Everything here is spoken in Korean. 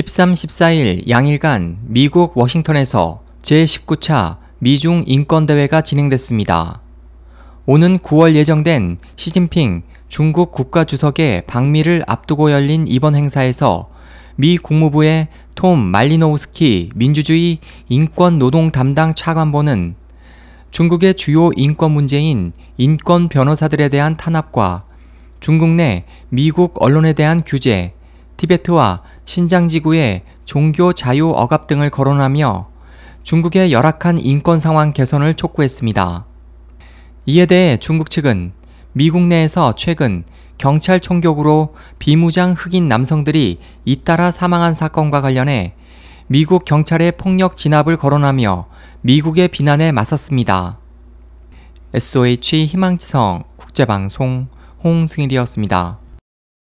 13, 14일 양일간 미국 워싱턴에서 제19차 미중 인권대회가 진행됐습니다. 오는 9월 예정된 시진핑 중국 국가주석의 방미를 앞두고 열린 이번 행사에서 미 국무부의 톰 말리노우스키 민주주의 인권 노동 담당 차관보는 중국의 주요 인권 문제인 인권 변호사들에 대한 탄압과 중국 내 미국 언론에 대한 규제, 티베트와 신장 지구의 종교 자유 억압 등을 거론하며 중국의 열악한 인권 상황 개선을 촉구했습니다. 이에 대해 중국 측은 미국 내에서 최근 경찰 총격으로 비무장 흑인 남성들이 잇따라 사망한 사건과 관련해 미국 경찰의 폭력 진압을 거론하며 미국의 비난에 맞섰습니다. SOH 희망지성 국제방송 홍승일이었습니다.